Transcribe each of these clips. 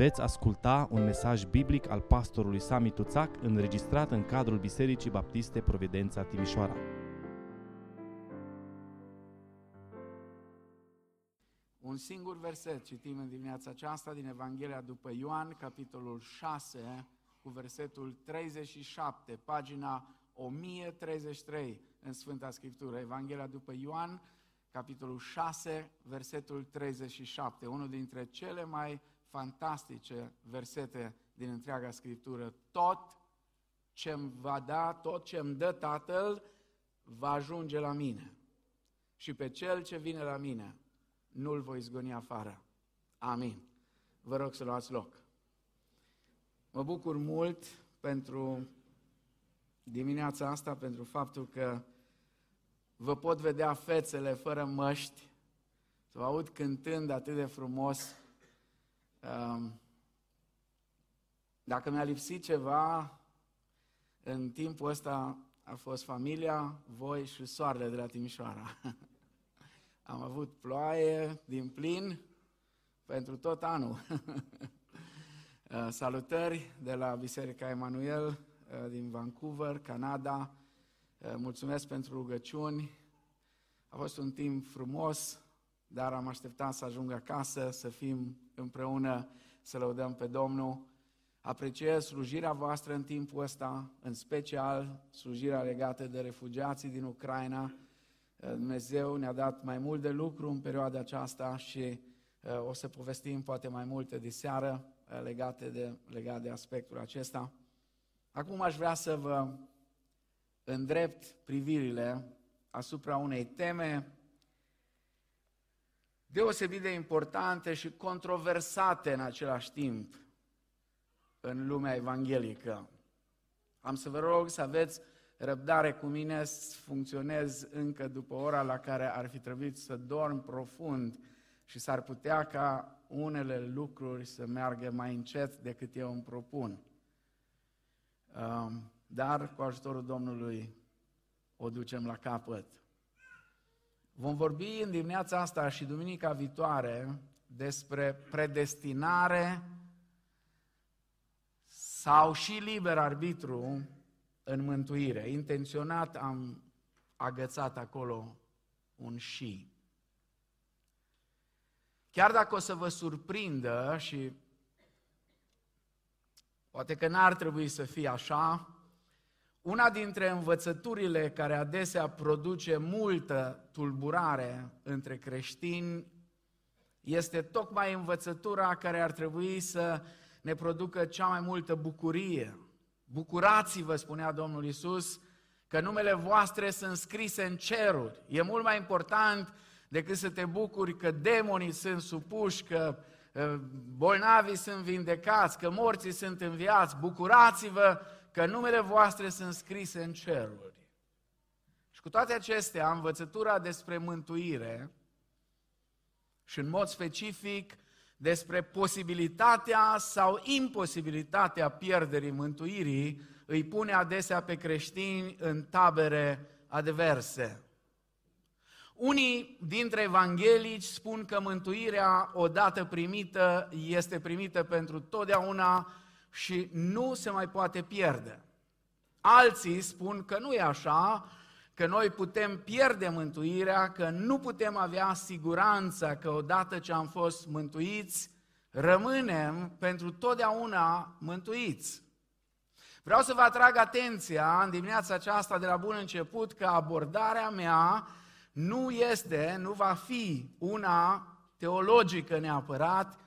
Veți asculta un mesaj biblic al pastorului Sami Tuțac înregistrat în cadrul Bisericii Baptiste Providența Timișoara. Un singur verset citim în dimineața aceasta din Evanghelia după Ioan, capitolul 6, cu versetul 37, pagina 1033 în Sfânta Scriptură. Evanghelia după Ioan, capitolul 6, versetul 37, unul dintre cele mai fantastice versete din întreaga Scriptură. Tot ce îmi va da, tot ce îmi dă Tatăl, va ajunge la mine. Și pe cel ce vine la mine, nu-l voi zgoni afară. Amin. Vă rog să luați loc. Mă bucur mult pentru dimineața asta, pentru faptul că vă pot vedea fețele fără măști, să vă aud cântând atât de frumos. Um, dacă mi-a lipsit ceva în timpul ăsta, a fost familia, voi și soarele de la Timișoara. Am avut ploaie din plin pentru tot anul. Uh, salutări de la Biserica Emanuel uh, din Vancouver, Canada. Uh, mulțumesc pentru rugăciuni. A fost un timp frumos, dar am așteptat să ajung acasă, să fim împreună, să lăudăm pe Domnul. Apreciez slujirea voastră în timpul ăsta, în special slujirea legată de refugiații din Ucraina. Dumnezeu ne-a dat mai mult de lucru în perioada aceasta și o să povestim poate mai multe de seară legate de, legate de aspectul acesta. Acum aș vrea să vă îndrept privirile asupra unei teme deosebit de importante și controversate în același timp în lumea evanghelică. Am să vă rog să aveți răbdare cu mine, să funcționez încă după ora la care ar fi trebuit să dorm profund și s-ar putea ca unele lucruri să meargă mai încet decât eu îmi propun. Um, dar cu ajutorul Domnului o ducem la capăt. Vom vorbi în dimineața asta și duminica viitoare despre predestinare sau și liber arbitru în mântuire. Intenționat am agățat acolo un și. Chiar dacă o să vă surprindă și poate că n-ar trebui să fie așa, una dintre învățăturile care adesea produce multă tulburare între creștini este tocmai învățătura care ar trebui să ne producă cea mai multă bucurie. Bucurați-vă, spunea Domnul Isus, că numele voastre sunt scrise în ceruri. E mult mai important decât să te bucuri că demonii sunt supuși, că ă, bolnavii sunt vindecați, că morții sunt înviați. Bucurați-vă că numele voastre sunt scrise în ceruri. Și cu toate acestea, învățătura despre mântuire și în mod specific despre posibilitatea sau imposibilitatea pierderii mântuirii îi pune adesea pe creștini în tabere adverse. Unii dintre evanghelici spun că mântuirea odată primită este primită pentru totdeauna și nu se mai poate pierde. Alții spun că nu e așa, că noi putem pierde mântuirea, că nu putem avea siguranța că odată ce am fost mântuiți, rămânem pentru totdeauna mântuiți. Vreau să vă atrag atenția în dimineața aceasta de la bun început că abordarea mea nu este, nu va fi una teologică neapărat,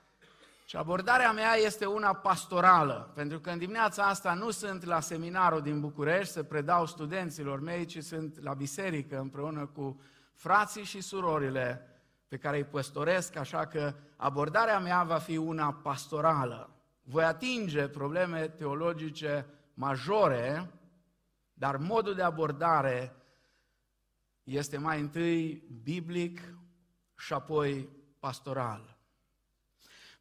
și abordarea mea este una pastorală, pentru că în dimineața asta nu sunt la seminarul din București să predau studenților mei, ci sunt la biserică împreună cu frații și surorile pe care îi păstoresc, așa că abordarea mea va fi una pastorală. Voi atinge probleme teologice majore, dar modul de abordare este mai întâi biblic și apoi pastoral.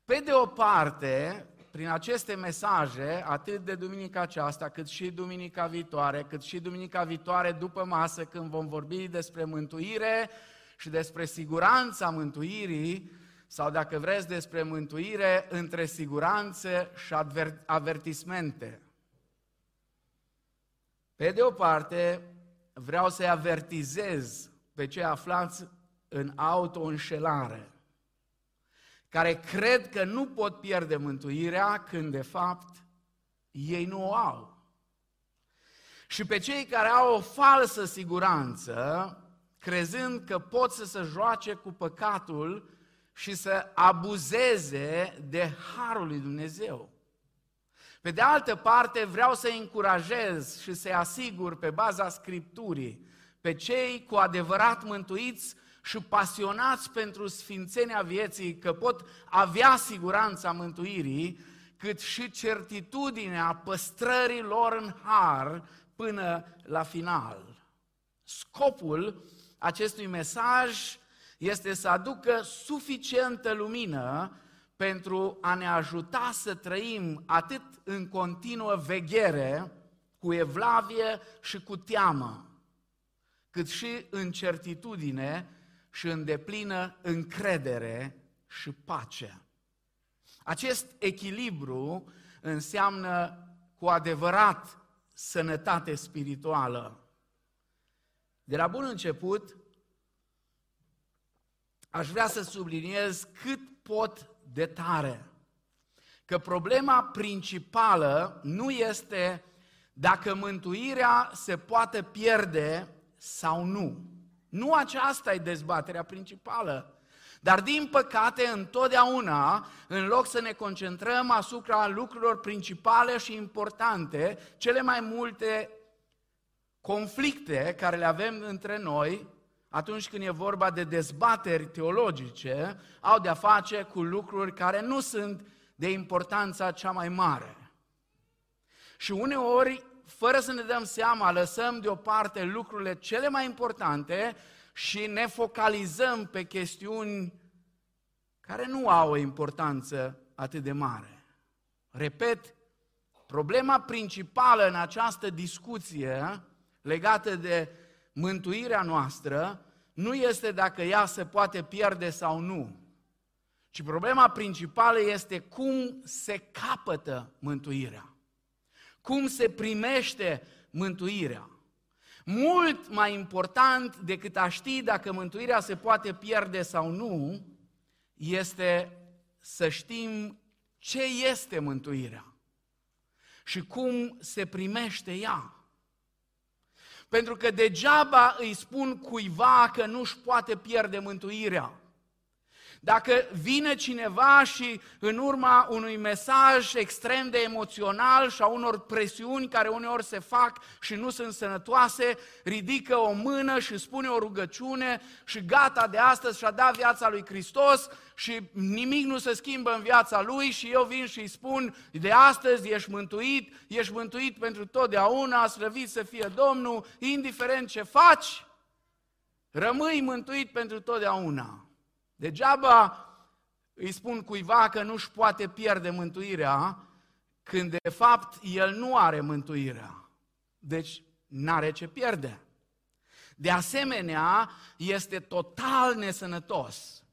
Pe de o parte, prin aceste mesaje, atât de duminica aceasta, cât și duminica viitoare, cât și duminica viitoare după masă, când vom vorbi despre mântuire și despre siguranța mântuirii, sau dacă vreți despre mântuire, între siguranțe și avertismente. Pe de o parte, vreau să-i avertizez pe cei aflați în auto-înșelare, care cred că nu pot pierde mântuirea când de fapt ei nu o au. Și pe cei care au o falsă siguranță, crezând că pot să se joace cu păcatul și să abuzeze de harul lui Dumnezeu. Pe de altă parte, vreau să încurajez și să-i asigur pe baza Scripturii pe cei cu adevărat mântuiți și pasionați pentru sfințenia vieții că pot avea siguranța mântuirii, cât și certitudinea păstrării lor în har până la final. Scopul acestui mesaj este să aducă suficientă lumină pentru a ne ajuta să trăim atât în continuă veghere, cu evlavie și cu teamă, cât și în certitudine și în deplină încredere și pace. Acest echilibru înseamnă cu adevărat sănătate spirituală. De la bun început, aș vrea să subliniez cât pot de tare că problema principală nu este dacă mântuirea se poate pierde sau nu. Nu aceasta e dezbaterea principală. Dar din păcate, întotdeauna, în loc să ne concentrăm asupra lucrurilor principale și importante, cele mai multe conflicte care le avem între noi, atunci când e vorba de dezbateri teologice, au de-a face cu lucruri care nu sunt de importanța cea mai mare. Și uneori, fără să ne dăm seama, lăsăm deoparte lucrurile cele mai importante și ne focalizăm pe chestiuni care nu au o importanță atât de mare. Repet, problema principală în această discuție legată de mântuirea noastră nu este dacă ea se poate pierde sau nu, ci problema principală este cum se capătă mântuirea, cum se primește mântuirea. Mult mai important decât a ști dacă mântuirea se poate pierde sau nu, este să știm ce este mântuirea și cum se primește ea. Pentru că degeaba îi spun cuiva că nu-și poate pierde mântuirea. Dacă vine cineva și în urma unui mesaj extrem de emoțional și a unor presiuni care uneori se fac și nu sunt sănătoase, ridică o mână și spune o rugăciune și gata de astăzi și-a dat viața lui Hristos și nimic nu se schimbă în viața lui și eu vin și îi spun de astăzi ești mântuit, ești mântuit pentru totdeauna, slăvit să fie Domnul, indiferent ce faci, rămâi mântuit pentru totdeauna. Degeaba îi spun cuiva că nu-și poate pierde mântuirea, când de fapt el nu are mântuirea. Deci n-are ce pierde. De asemenea, este total nesănătos.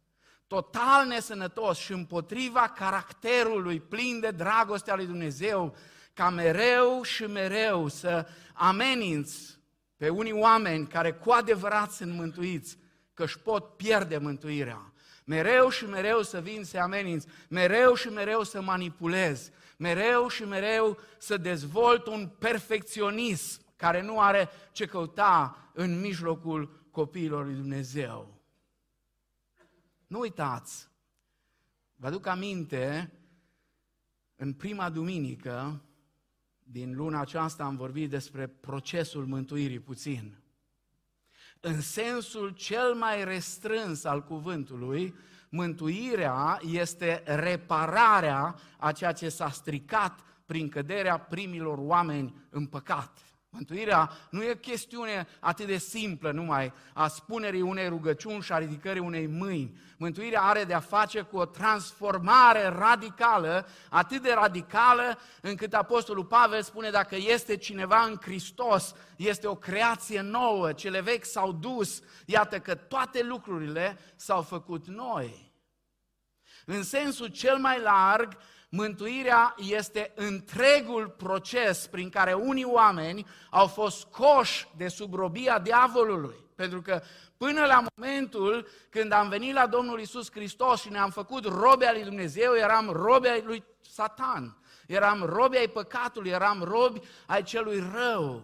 Total nesănătos și împotriva caracterului plin de dragostea lui Dumnezeu, ca mereu și mereu să ameninți pe unii oameni care cu adevărat sunt mântuiți, că își pot pierde mântuirea mereu și mereu să vin să ameninți, mereu și mereu să manipulez, mereu și mereu să dezvolt un perfecționism care nu are ce căuta în mijlocul copiilor lui Dumnezeu. Nu uitați, vă aduc aminte, în prima duminică din luna aceasta am vorbit despre procesul mântuirii puțin în sensul cel mai restrâns al cuvântului, mântuirea este repararea a ceea ce s-a stricat prin căderea primilor oameni în păcat. Mântuirea nu e chestiune atât de simplă numai a spunerii unei rugăciuni și a ridicării unei mâini. Mântuirea are de-a face cu o transformare radicală, atât de radicală încât Apostolul Pavel spune dacă este cineva în Hristos, este o creație nouă, cele vechi s-au dus, iată că toate lucrurile s-au făcut noi. În sensul cel mai larg, mântuirea este întregul proces prin care unii oameni au fost coși de sub robia diavolului. Pentru că până la momentul când am venit la Domnul Isus Hristos și ne-am făcut robe al lui Dumnezeu, eram robe al lui Satan, eram robi ai păcatului, eram robi ai celui rău.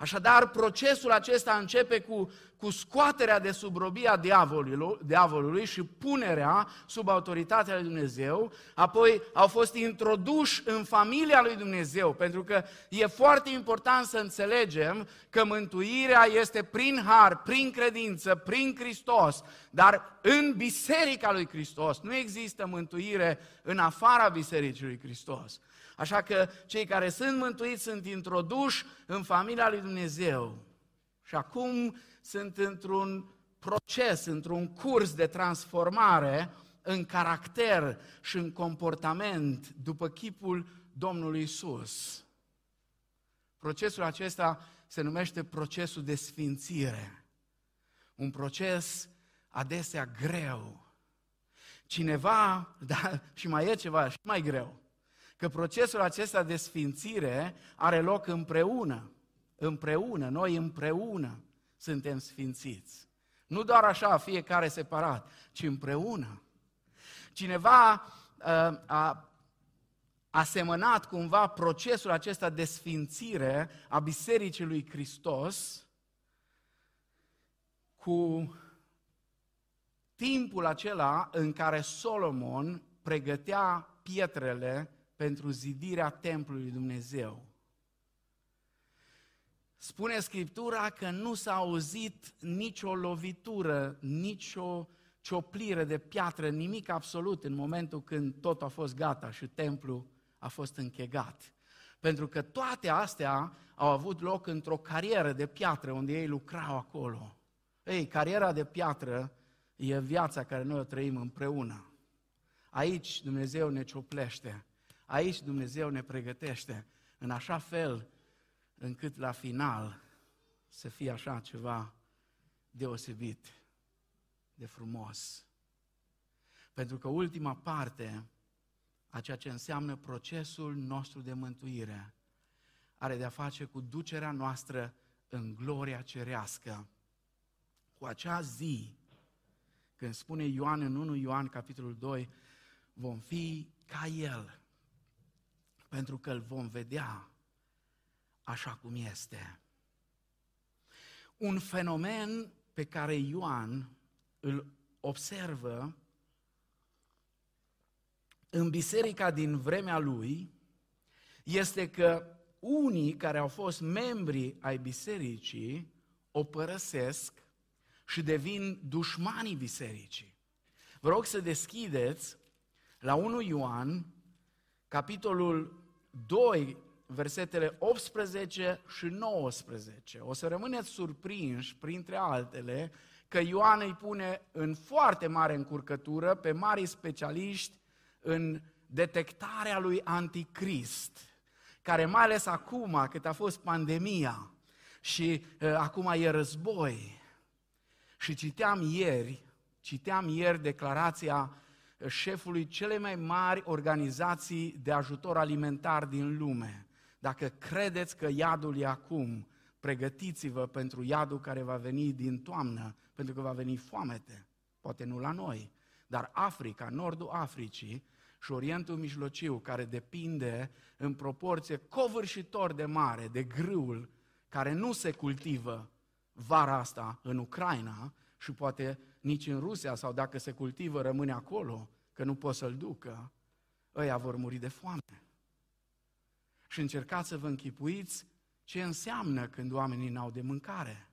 Așadar, procesul acesta începe cu, cu scoaterea de sub robia diavolului, diavolului și punerea sub autoritatea lui Dumnezeu, apoi au fost introduși în familia lui Dumnezeu, pentru că e foarte important să înțelegem că mântuirea este prin har, prin credință, prin Hristos, dar în Biserica lui Hristos. Nu există mântuire în afara Bisericii lui Hristos. Așa că cei care sunt mântuiți sunt introduși în familia lui Dumnezeu. Și acum sunt într-un proces, într-un curs de transformare în caracter și în comportament după chipul Domnului Isus. Procesul acesta se numește procesul de sfințire. Un proces adesea greu. Cineva, da, și mai e ceva și mai greu că procesul acesta de sfințire are loc împreună. Împreună, noi împreună suntem sfințiți. Nu doar așa, fiecare separat, ci împreună. Cineva uh, a asemănat cumva procesul acesta de sfințire a Bisericii lui Hristos cu timpul acela în care Solomon pregătea pietrele pentru zidirea templului lui Dumnezeu. Spune Scriptura că nu s-a auzit nicio lovitură, nicio cioplire de piatră, nimic absolut în momentul când tot a fost gata și templul a fost închegat. Pentru că toate astea au avut loc într-o carieră de piatră unde ei lucrau acolo. Ei, cariera de piatră e viața care noi o trăim împreună. Aici Dumnezeu ne cioplește Aici Dumnezeu ne pregătește în așa fel încât la final să fie așa ceva deosebit de frumos. Pentru că ultima parte a ceea ce înseamnă procesul nostru de mântuire are de-a face cu ducerea noastră în gloria cerească. Cu acea zi, când spune Ioan în 1 Ioan, capitolul 2, vom fi ca El, pentru că îl vom vedea așa cum este. Un fenomen pe care Ioan îl observă în biserica din vremea lui este că unii care au fost membri ai bisericii o părăsesc și devin dușmanii bisericii. Vă rog să deschideți la 1 Ioan, capitolul 2, versetele 18 și 19. O să rămâneți surprinși, printre altele, că Ioan îi pune în foarte mare încurcătură pe mari specialiști în detectarea lui anticrist, care mai ales acum, cât a fost pandemia și uh, acum e război. Și citeam ieri, citeam ieri declarația șefului cele mai mari organizații de ajutor alimentar din lume. Dacă credeți că iadul e acum, pregătiți-vă pentru iadul care va veni din toamnă, pentru că va veni foamete. Poate nu la noi, dar Africa, nordul Africii și Orientul Mijlociu, care depinde în proporție covârșitor de mare de grâul care nu se cultivă vara asta în Ucraina și poate nici în Rusia sau dacă se cultivă rămâne acolo, că nu pot să-l ducă, ăia vor muri de foame. Și încercați să vă închipuiți ce înseamnă când oamenii n-au de mâncare.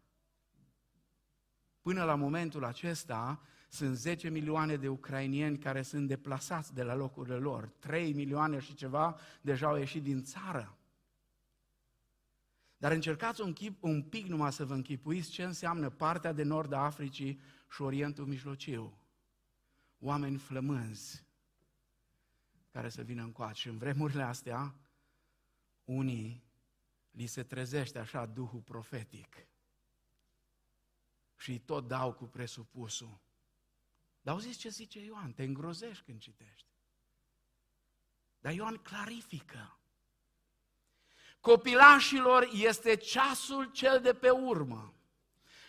Până la momentul acesta sunt 10 milioane de ucrainieni care sunt deplasați de la locurile lor. 3 milioane și ceva deja au ieșit din țară. Dar încercați un, chip, un pic numai să vă închipuiți ce înseamnă partea de nord a Africii și Orientul Mijlociu. Oameni flămânzi care să vină încoace. Și în vremurile astea, unii li se trezește așa Duhul profetic și tot dau cu presupusul. Dar auziți ce zice Ioan? Te îngrozești când citești. Dar Ioan clarifică. Copilașilor este ceasul cel de pe urmă.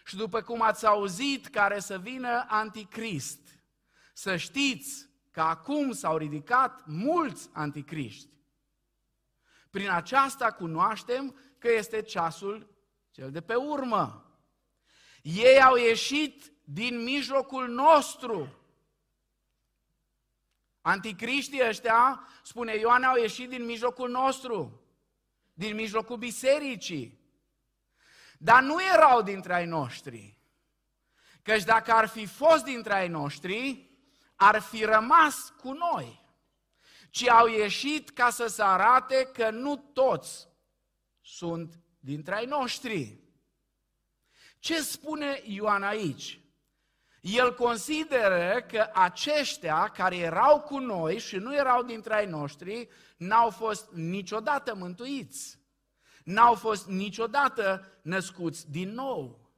Și după cum ați auzit care să vină anticrist, să știți că acum s-au ridicat mulți anticriști. Prin aceasta cunoaștem că este ceasul cel de pe urmă. Ei au ieșit din mijlocul nostru. Anticriștii ăștia, spune Ioan, au ieșit din mijlocul nostru, din mijlocul bisericii. Dar nu erau dintre ai noștri. Căci dacă ar fi fost dintre ai noștri, ar fi rămas cu noi. Ci au ieșit ca să se arate că nu toți sunt dintre ai noștri. Ce spune Ioan aici? El consideră că aceștia care erau cu noi și nu erau dintre ai noștri, n-au fost niciodată mântuiți. N-au fost niciodată născuți din nou.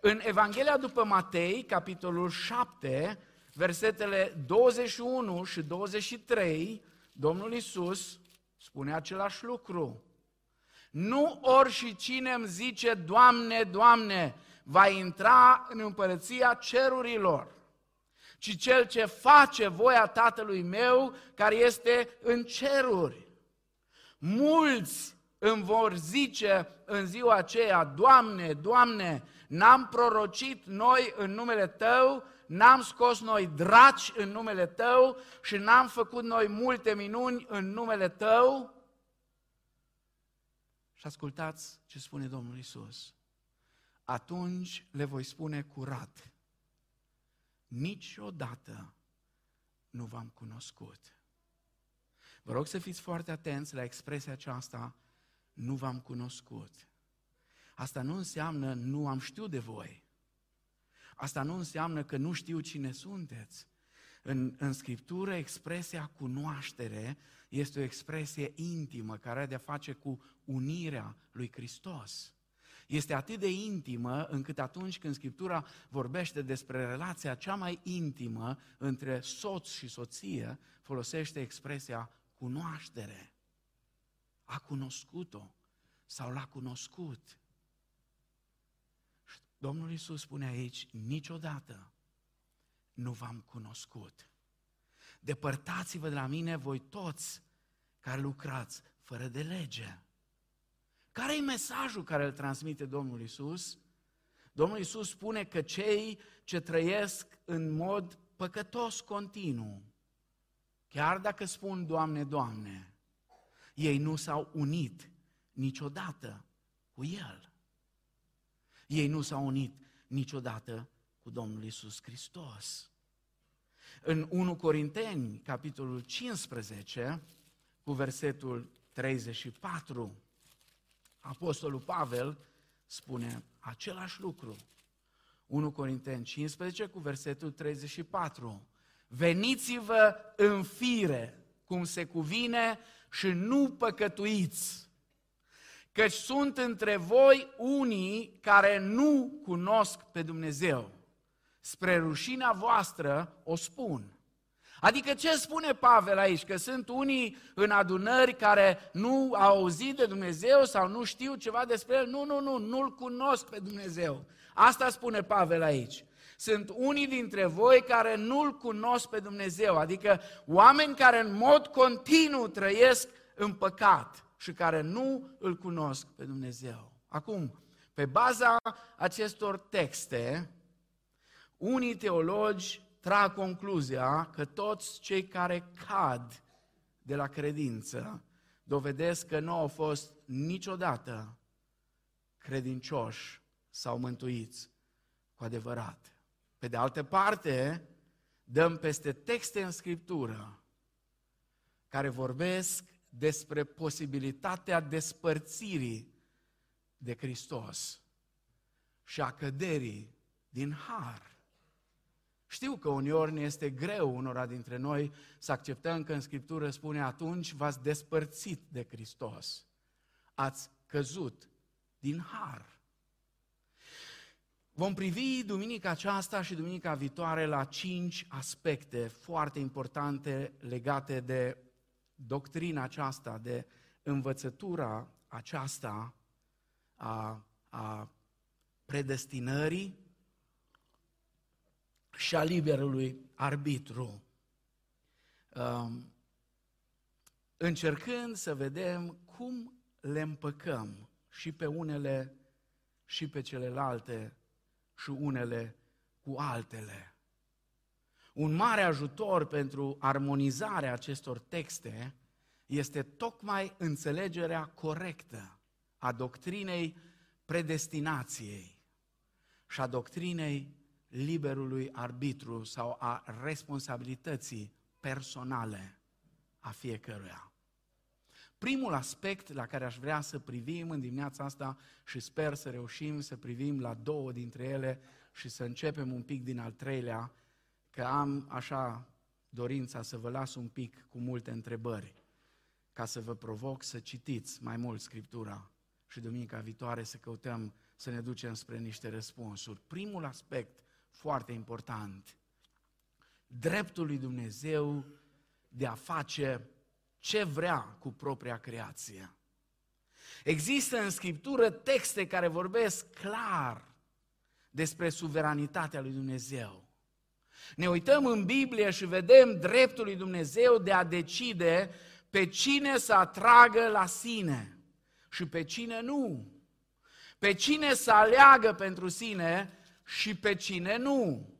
În Evanghelia după Matei, capitolul 7, versetele 21 și 23, Domnul Isus spune același lucru. Nu ori și cine îmi zice, Doamne, Doamne, va intra în împărăția cerurilor, ci cel ce face voia Tatălui meu care este în ceruri. Mulți îmi vor zice în ziua aceea, Doamne, Doamne, n-am prorocit noi în numele Tău, n-am scos noi draci în numele Tău și n-am făcut noi multe minuni în numele Tău? Și ascultați ce spune Domnul Isus. Atunci le voi spune curat. Niciodată nu v-am cunoscut. Vă rog să fiți foarte atenți la expresia aceasta, nu v-am cunoscut. Asta nu înseamnă nu am știut de voi. Asta nu înseamnă că nu știu cine sunteți. În, în Scriptură, expresia cunoaștere este o expresie intimă care are de-a face cu unirea lui Hristos. Este atât de intimă încât atunci când Scriptura vorbește despre relația cea mai intimă între soț și soție, folosește expresia cunoaștere. A cunoscut-o sau l-a cunoscut. Domnul Iisus spune aici, niciodată nu v-am cunoscut. Depărtați-vă de la mine voi toți care lucrați fără de lege. Care e mesajul care îl transmite Domnul Isus? Domnul Isus spune că cei ce trăiesc în mod păcătos continuu, chiar dacă spun Doamne, Doamne, ei nu s-au unit niciodată cu El. Ei nu s-au unit niciodată cu Domnul Isus Hristos. În 1 Corinteni, capitolul 15, cu versetul 34, Apostolul Pavel spune același lucru. 1 Corinteni 15 cu versetul 34. Veniți-vă în fire, cum se cuvine, și nu păcătuiți, căci sunt între voi unii care nu cunosc pe Dumnezeu. Spre rușinea voastră o spun. Adică ce spune Pavel aici? Că sunt unii în adunări care nu au auzit de Dumnezeu sau nu știu ceva despre El? Nu, nu, nu, nu-L cunosc pe Dumnezeu. Asta spune Pavel aici. Sunt unii dintre voi care nu-L cunosc pe Dumnezeu, adică oameni care în mod continuu trăiesc în păcat și care nu îl cunosc pe Dumnezeu. Acum, pe baza acestor texte, unii teologi trag concluzia că toți cei care cad de la credință dovedesc că nu au fost niciodată credincioși sau mântuiți cu adevărat. Pe de altă parte, dăm peste texte în Scriptură care vorbesc despre posibilitatea despărțirii de Hristos și a căderii din har. Știu că uneori ne este greu unora dintre noi să acceptăm că în Scriptură spune atunci v-ați despărțit de Hristos. Ați căzut din har. Vom privi duminica aceasta și duminica viitoare la cinci aspecte foarte importante legate de doctrina aceasta, de învățătura aceasta a, a predestinării și a liberului arbitru. Um, încercând să vedem cum le împăcăm și pe unele și pe celelalte și unele cu altele. Un mare ajutor pentru armonizarea acestor texte este tocmai înțelegerea corectă a doctrinei predestinației și a doctrinei liberului arbitru sau a responsabilității personale a fiecăruia. Primul aspect la care aș vrea să privim în dimineața asta și sper să reușim să privim la două dintre ele și să începem un pic din al treilea, că am așa dorința să vă las un pic cu multe întrebări, ca să vă provoc să citiți mai mult Scriptura și duminica viitoare să căutăm să ne ducem spre niște răspunsuri. Primul aspect foarte important, dreptul lui Dumnezeu de a face ce vrea cu propria creație. Există în Scriptură texte care vorbesc clar despre suveranitatea lui Dumnezeu. Ne uităm în Biblie și vedem dreptul lui Dumnezeu de a decide pe cine să atragă la sine și pe cine nu. Pe cine să aleagă pentru sine și pe cine nu.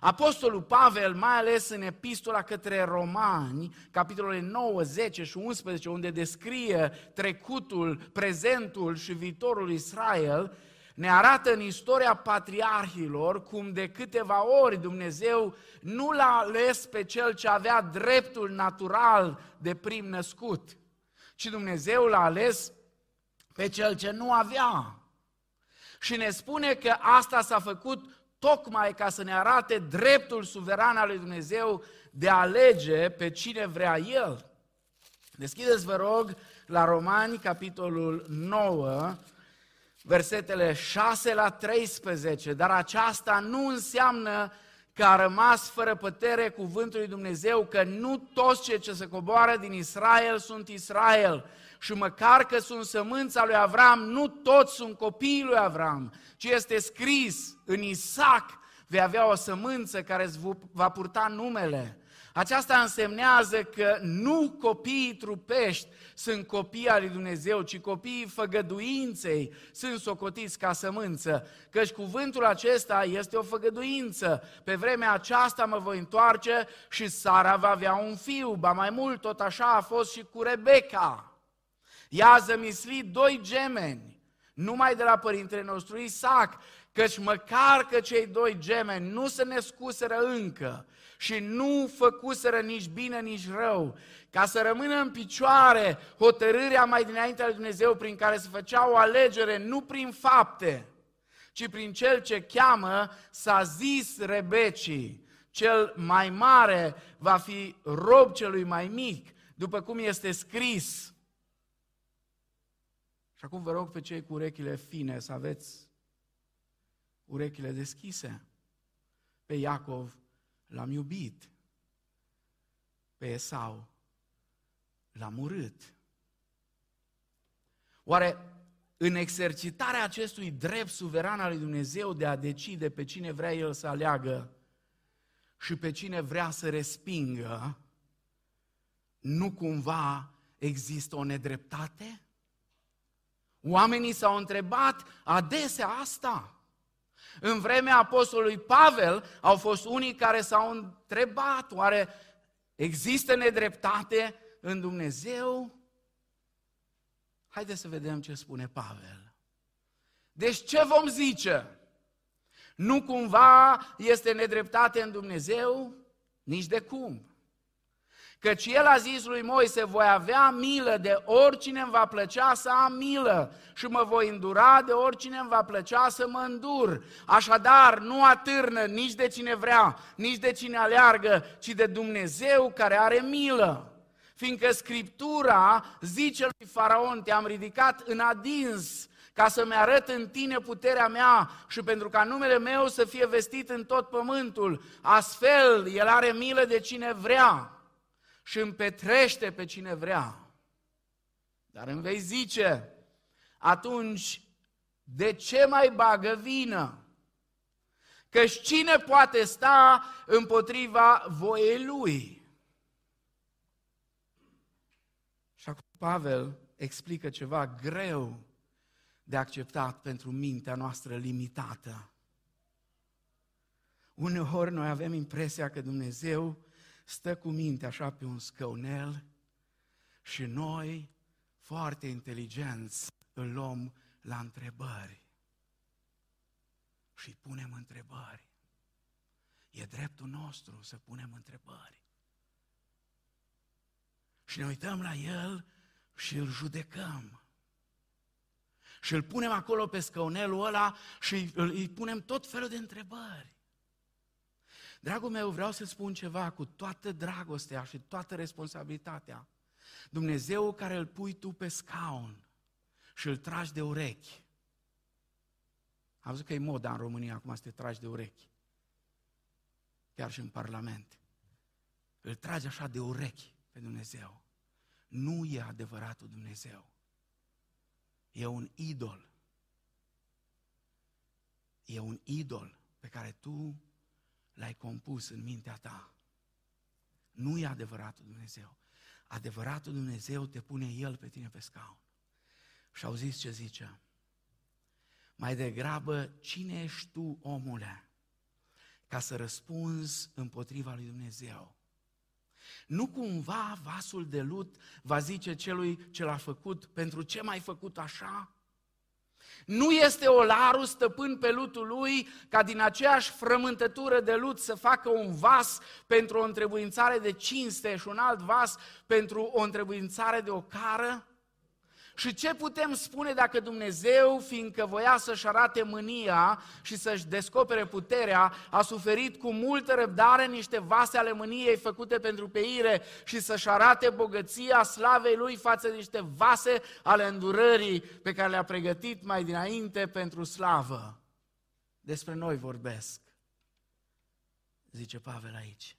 Apostolul Pavel, mai ales în epistola către romani, capitolele 9, 10 și 11, unde descrie trecutul, prezentul și viitorul Israel, ne arată în istoria patriarhilor cum de câteva ori Dumnezeu nu l-a ales pe cel ce avea dreptul natural de prim născut, ci Dumnezeu l-a ales pe cel ce nu avea. Și ne spune că asta s-a făcut tocmai ca să ne arate dreptul suveran al lui Dumnezeu de a alege pe cine vrea El. Deschideți, vă rog, la Romani, capitolul 9, versetele 6 la 13, dar aceasta nu înseamnă că a rămas fără pătere cuvântul lui Dumnezeu, că nu toți cei ce se coboară din Israel sunt Israel, și măcar că sunt sămânța lui Avram, nu toți sunt copiii lui Avram, ci este scris în Isaac, vei avea o sămânță care îți va purta numele. Aceasta însemnează că nu copiii trupești sunt copii al lui Dumnezeu, ci copiii făgăduinței sunt socotiți ca sămânță. Căci cuvântul acesta este o făgăduință. Pe vremea aceasta mă voi întoarce și Sara va avea un fiu. Ba mai mult, tot așa a fost și cu Rebecca. Ea a zămislit doi gemeni, numai de la părintele nostru Isaac, căci măcar că cei doi gemeni nu se născuseră încă și nu făcuseră nici bine, nici rău, ca să rămână în picioare hotărârea mai dinainte lui Dumnezeu prin care se făcea o alegere, nu prin fapte, ci prin cel ce cheamă, s-a zis Rebecii, cel mai mare va fi rob celui mai mic, după cum este scris, și acum vă rog pe cei cu urechile fine să aveți urechile deschise. Pe Iacov l-am iubit. Pe Esau l-am urât. Oare în exercitarea acestui drept suveran al lui Dumnezeu de a decide pe cine vrea El să aleagă și pe cine vrea să respingă, nu cumva există o nedreptate? Oamenii s-au întrebat adesea asta. În vremea apostolului Pavel au fost unii care s-au întrebat, oare există nedreptate în Dumnezeu? Haideți să vedem ce spune Pavel. Deci ce vom zice? Nu cumva este nedreptate în Dumnezeu? Nici de cum. Căci el a zis lui Moise, voi avea milă de oricine îmi va plăcea să am milă și mă voi îndura de oricine îmi va plăcea să mă îndur. Așadar, nu atârnă nici de cine vrea, nici de cine aleargă, ci de Dumnezeu care are milă. Fiindcă Scriptura zice lui Faraon, te-am ridicat în adins ca să-mi arăt în tine puterea mea și pentru ca numele meu să fie vestit în tot pământul. Astfel, El are milă de cine vrea și împetrește pe cine vrea. Dar îmi vei zice, atunci de ce mai bagă vină? Căci cine poate sta împotriva voiei lui? Și acum Pavel explică ceva greu de acceptat pentru mintea noastră limitată. Uneori noi avem impresia că Dumnezeu stă cu mintea așa pe un scăunel și noi, foarte inteligenți, îl luăm la întrebări și punem întrebări. E dreptul nostru să punem întrebări. Și ne uităm la el și îl judecăm. Și îl punem acolo pe scăunelul ăla și îi punem tot felul de întrebări. Dragul meu, vreau să spun ceva cu toată dragostea și toată responsabilitatea. Dumnezeu care îl pui tu pe scaun și îl tragi de urechi. Am văzut că e moda în România acum să te tragi de urechi. Chiar și în Parlament. Îl tragi așa de urechi pe Dumnezeu. Nu e adevăratul Dumnezeu. E un idol. E un idol pe care tu l-ai compus în mintea ta. Nu e adevăratul Dumnezeu. Adevăratul Dumnezeu te pune El pe tine pe scaun. Și au zis ce zice? Mai degrabă, cine ești tu, omule, ca să răspunzi împotriva lui Dumnezeu? Nu cumva vasul de lut va zice celui ce l-a făcut, pentru ce mai făcut așa? Nu este olarul stăpân pe lutul lui ca din aceeași frământătură de lut să facă un vas pentru o întrebuințare de cinste și un alt vas pentru o întrebuințare de ocară? Și ce putem spune dacă Dumnezeu, fiindcă voia să-și arate mânia și să-și descopere puterea, a suferit cu multă răbdare niște vase ale mâniei făcute pentru peire și să-și arate bogăția slavei Lui față de niște vase ale îndurării pe care le-a pregătit mai dinainte pentru slavă? Despre noi vorbesc, zice Pavel aici.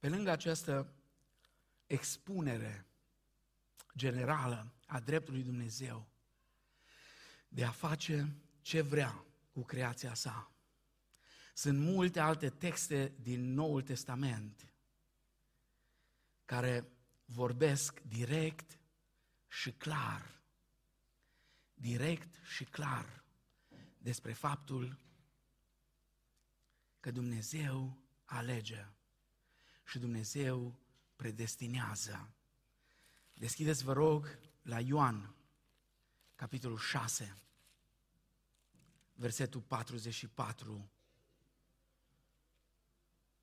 Pe lângă această expunere generală a dreptului Dumnezeu de a face ce vrea cu creația sa, sunt multe alte texte din Noul Testament care vorbesc direct și clar, direct și clar despre faptul că Dumnezeu alege și Dumnezeu predestinează. Deschideți, vă rog, la Ioan, capitolul 6, versetul 44.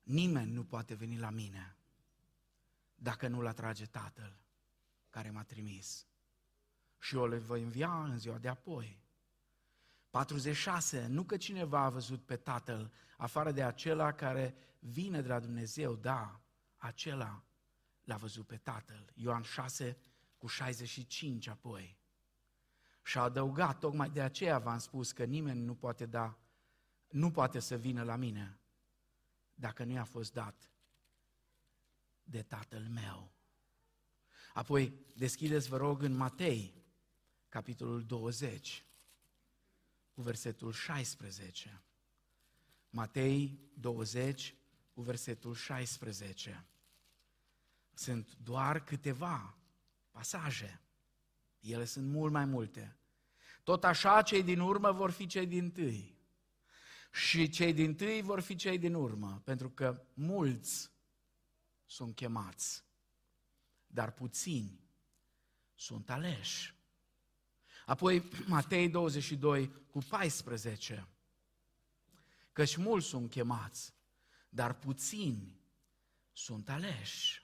Nimeni nu poate veni la mine dacă nu-l atrage Tatăl care m-a trimis. Și eu le voi învia în ziua de apoi. 46. Nu că cineva a văzut pe Tatăl, afară de acela care vine de la Dumnezeu, da, acela l-a văzut pe Tatăl. Ioan 6 cu 65 apoi. Și a adăugat, tocmai de aceea v-am spus că nimeni nu poate da, nu poate să vină la mine dacă nu i-a fost dat de Tatăl meu. Apoi deschideți, vă rog, în Matei, capitolul 20 cu versetul 16. Matei 20 cu versetul 16. Sunt doar câteva pasaje. Ele sunt mult mai multe. Tot așa, cei din urmă vor fi cei din tâi. Și cei din tâi vor fi cei din urmă, pentru că mulți sunt chemați, dar puțini sunt aleși. Apoi Matei 22 cu 14. Căci mulți sunt chemați, dar puțini sunt aleși.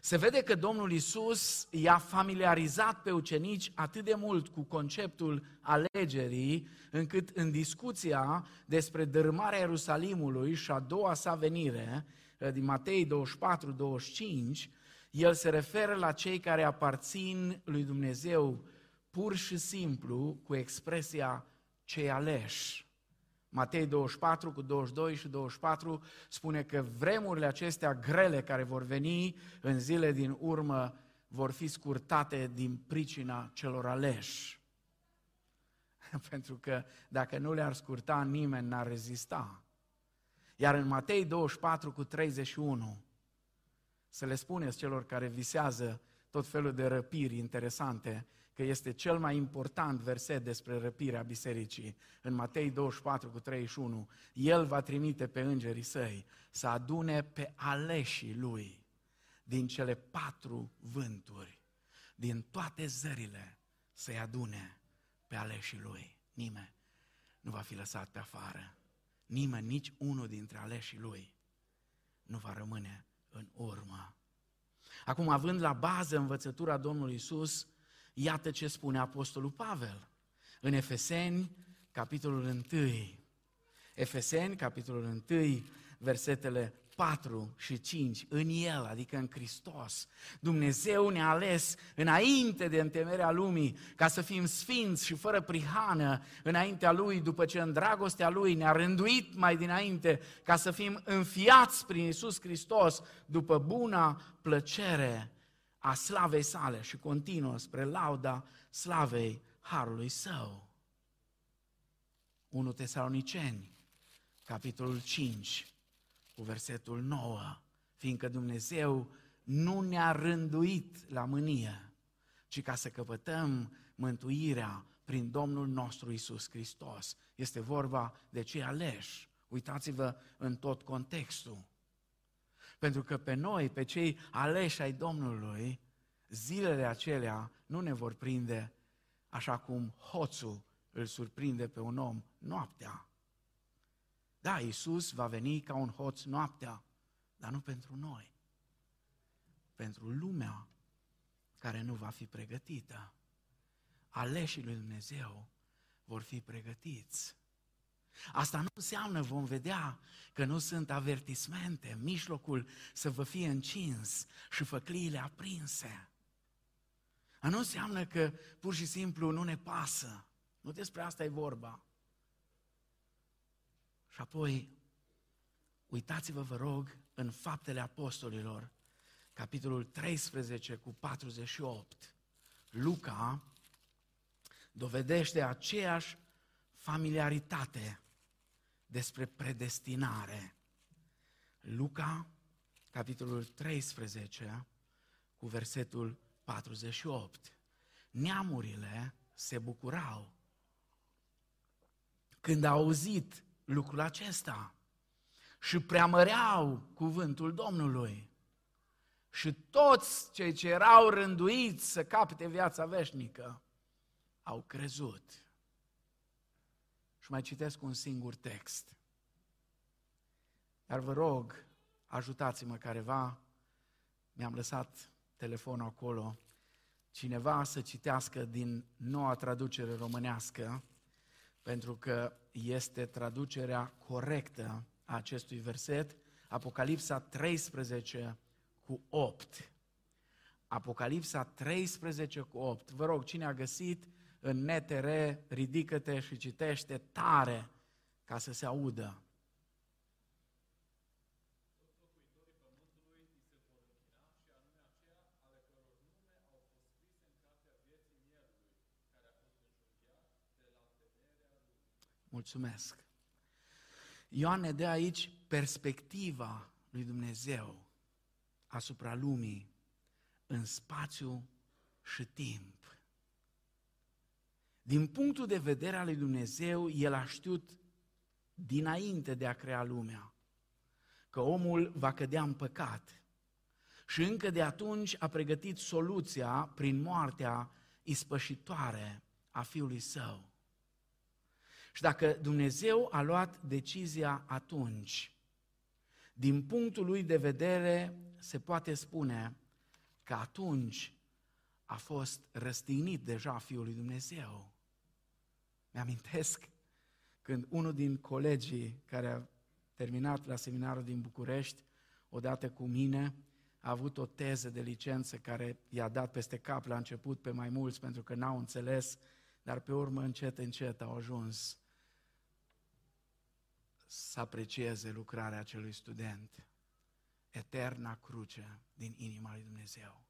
Se vede că Domnul Isus i-a familiarizat pe ucenici atât de mult cu conceptul alegerii, încât în discuția despre dărâmarea Ierusalimului și a doua sa venire, din Matei 24-25, el se referă la cei care aparțin lui Dumnezeu pur și simplu cu expresia cei aleși. Matei 24 cu 22 și 24 spune că vremurile acestea grele care vor veni în zile din urmă vor fi scurtate din pricina celor aleși. Pentru că dacă nu le-ar scurta, nimeni n-ar rezista. Iar în Matei 24 cu 31 să le spuneți celor care visează tot felul de răpiri interesante, că este cel mai important verset despre răpirea bisericii. În Matei 24 cu 31, El va trimite pe îngerii săi să adune pe aleșii Lui din cele patru vânturi, din toate zările să-i adune pe aleșii Lui. Nimeni nu va fi lăsat pe afară. Nimeni, nici unul dintre aleșii Lui nu va rămâne în urmă. Acum, având la bază învățătura Domnului Isus, iată ce spune Apostolul Pavel în Efeseni, capitolul 1. Efeseni, capitolul 1, versetele 4 și 5, în El, adică în Hristos. Dumnezeu ne-a ales înainte de întemerea lumii ca să fim sfinți și fără prihană înaintea Lui, după ce în dragostea Lui ne-a rânduit mai dinainte ca să fim înfiați prin Isus Hristos după buna plăcere a slavei sale și continuă spre lauda slavei Harului Său. 1 Tesaloniceni, capitolul 5, cu versetul 9, fiindcă Dumnezeu nu ne-a rânduit la mânie, ci ca să căpătăm mântuirea prin Domnul nostru Isus Hristos. Este vorba de cei aleși. Uitați-vă în tot contextul. Pentru că pe noi, pe cei aleși ai Domnului, zilele acelea nu ne vor prinde așa cum hoțul îl surprinde pe un om noaptea. Da, Iisus va veni ca un hoț noaptea, dar nu pentru noi. Pentru lumea care nu va fi pregătită. Aleșii lui Dumnezeu vor fi pregătiți. Asta nu înseamnă, vom vedea, că nu sunt avertismente în mijlocul să vă fie încins și făcliile aprinse. A nu înseamnă că pur și simplu nu ne pasă. Nu despre asta e vorba. Și apoi, uitați-vă, vă rog, în Faptele Apostolilor, capitolul 13 cu 48. Luca dovedește aceeași familiaritate despre predestinare. Luca, capitolul 13, cu versetul 48. Neamurile se bucurau când au auzit lucrul acesta și preamăreau cuvântul Domnului. Și toți cei ce erau rânduiți să capete viața veșnică au crezut. Și mai citesc un singur text. Dar vă rog, ajutați-mă careva, mi-am lăsat telefonul acolo, cineva să citească din noua traducere românească, pentru că este traducerea corectă a acestui verset, Apocalipsa 13 cu 8. Apocalipsa 13 cu 8. Vă rog, cine a găsit în NTR, ridică-te și citește tare ca să se audă. Mulțumesc. Ioan ne dă aici perspectiva lui Dumnezeu asupra lumii în spațiu și timp. Din punctul de vedere al lui Dumnezeu, El a știut dinainte de a crea lumea că omul va cădea în păcat. Și încă de atunci a pregătit soluția prin moartea ispășitoare a Fiului Său. Și dacă Dumnezeu a luat decizia atunci, din punctul lui de vedere se poate spune că atunci a fost răstignit deja Fiul lui Dumnezeu. Mi-amintesc când unul din colegii care a terminat la seminarul din București, odată cu mine, a avut o teză de licență care i-a dat peste cap la început pe mai mulți pentru că n-au înțeles, dar pe urmă încet, încet au ajuns să aprecieze lucrarea acelui student. Eterna cruce din inima lui Dumnezeu.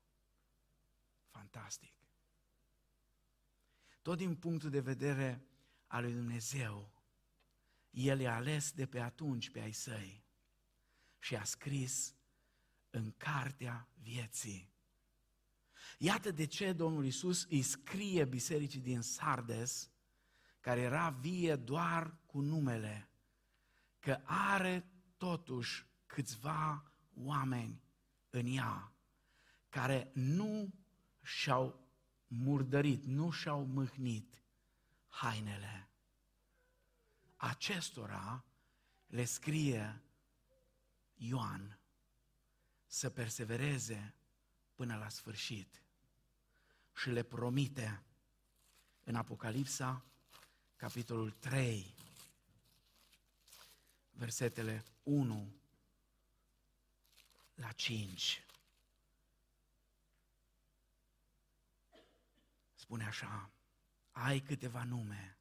Fantastic. Tot din punctul de vedere al lui Dumnezeu, El i-a ales de pe atunci pe ai săi și a scris în cartea vieții. Iată de ce Domnul Isus îi scrie bisericii din Sardes, care era vie doar cu numele, că are totuși câțiva oameni în ea care nu și-au murdărit, nu și-au mâhnit hainele. Acestora le scrie Ioan să persevereze până la sfârșit și le promite în Apocalipsa, capitolul 3, versetele 1 la 5. Spune așa, ai câteva nume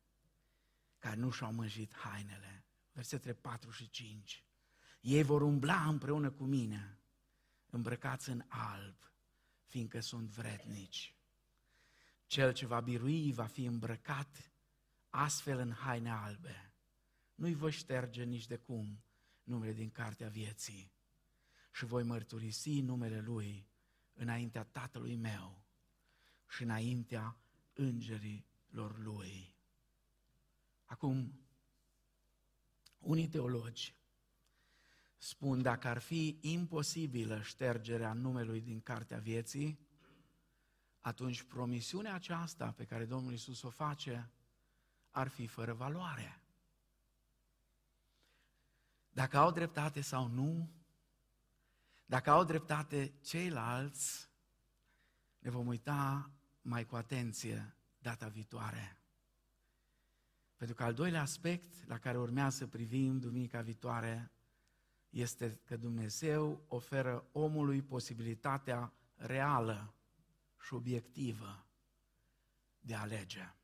care nu și-au mânjit hainele. Versetele 4 și 5. Ei vor umbla împreună cu mine, îmbrăcați în alb, fiindcă sunt vrednici. Cel ce va birui va fi îmbrăcat astfel în haine albe. Nu-i voi șterge nici de cum numele din cartea vieții și voi mărturisi numele Lui înaintea Tatălui meu și înaintea îngerilor Lui. Acum, unii teologi spun dacă ar fi imposibilă ștergerea numelui din cartea vieții, atunci promisiunea aceasta pe care Domnul Isus o face ar fi fără valoare. Dacă au dreptate sau nu, dacă au dreptate ceilalți, ne vom uita mai cu atenție data viitoare. Pentru că al doilea aspect la care urmează să privim duminica viitoare este că Dumnezeu oferă omului posibilitatea reală și obiectivă de a alege.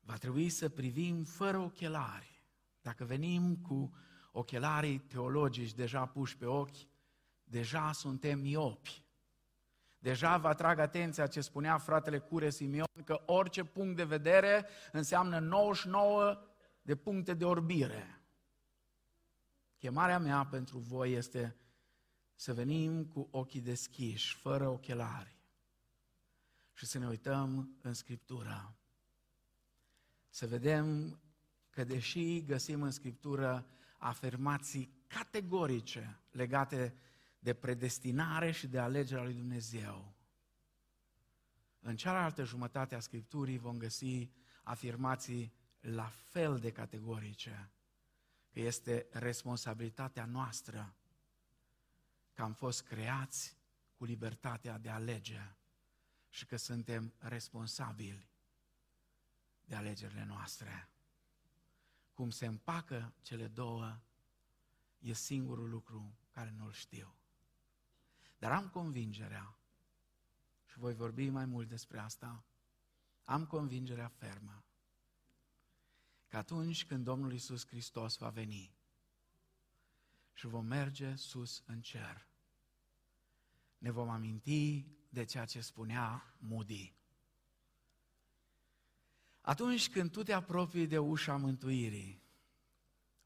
Va trebui să privim fără ochelari. Dacă venim cu ochelarii teologici deja puși pe ochi, deja suntem miopi. Deja vă atrag atenția ce spunea fratele Cure Simion, că orice punct de vedere înseamnă 99 de puncte de orbire. Chemarea mea pentru voi este să venim cu ochii deschiși, fără ochelari, și să ne uităm în Scriptură. Să vedem că deși găsim în Scriptură afirmații categorice legate de predestinare și de alegerea lui Dumnezeu. În cealaltă jumătate a Scripturii vom găsi afirmații la fel de categorice, că este responsabilitatea noastră că am fost creați cu libertatea de a alege și că suntem responsabili de alegerile noastre. Cum se împacă cele două, e singurul lucru care nu-l știu. Dar am convingerea, și voi vorbi mai mult despre asta, am convingerea fermă că atunci când Domnul Isus Hristos va veni și vom merge sus în cer, ne vom aminti de ceea ce spunea Moody. Atunci când tu te apropii de ușa mântuirii,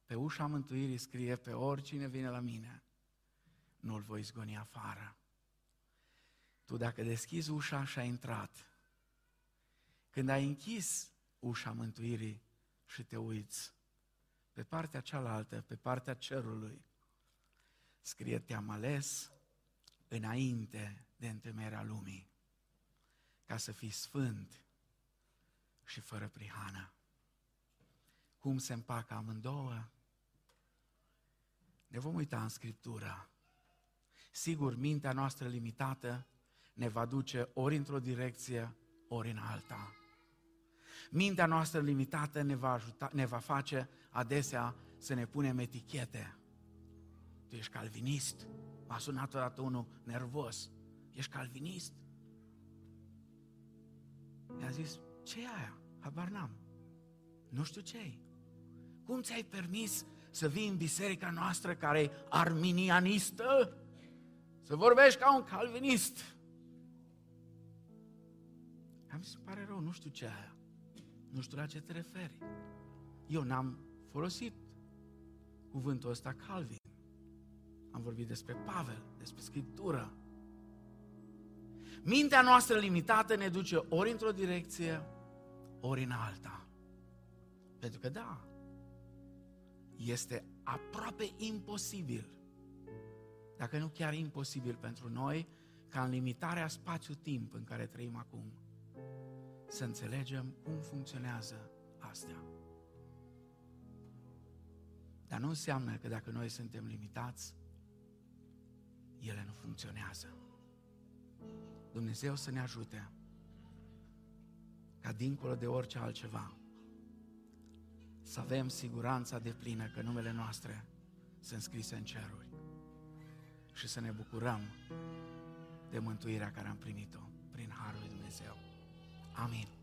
pe ușa mântuirii scrie pe oricine vine la mine, nu-l voi zgoni afară. Tu dacă deschizi ușa și ai intrat, când ai închis ușa mântuirii și te uiți pe partea cealaltă, pe partea cerului, scrie, te-am ales înainte de întemeierea lumii, ca să fii sfânt și fără prihană. Cum se împacă amândouă? Ne vom uita în Scriptură Sigur, mintea noastră limitată ne va duce ori într-o direcție, ori în alta. Mintea noastră limitată ne va, ajuta, ne va face adesea să ne punem etichete. Tu ești calvinist? M-a sunat odată unul nervos. Ești calvinist? Mi-a zis, ce e aia? Habar n-am. Nu știu ce Cum ți-ai permis să vii în biserica noastră care e arminianistă? Să vorbești ca un calvinist? Am zis, pare rău, nu știu ce aia. Nu știu la ce te referi. Eu n-am folosit cuvântul ăsta Calvin. Am vorbit despre Pavel, despre Scriptură. Mintea noastră limitată ne duce ori într-o direcție, ori în alta. Pentru că da, este aproape imposibil, dacă nu chiar imposibil pentru noi, ca în limitarea spațiu-timp în care trăim acum, să înțelegem cum funcționează astea. Dar nu înseamnă că dacă noi suntem limitați, ele nu funcționează. Dumnezeu să ne ajute ca dincolo de orice altceva să avem siguranța de plină că numele noastre sunt scrise în ceruri și să ne bucurăm de mântuirea care am primit-o prin Harul lui Dumnezeu. Amin.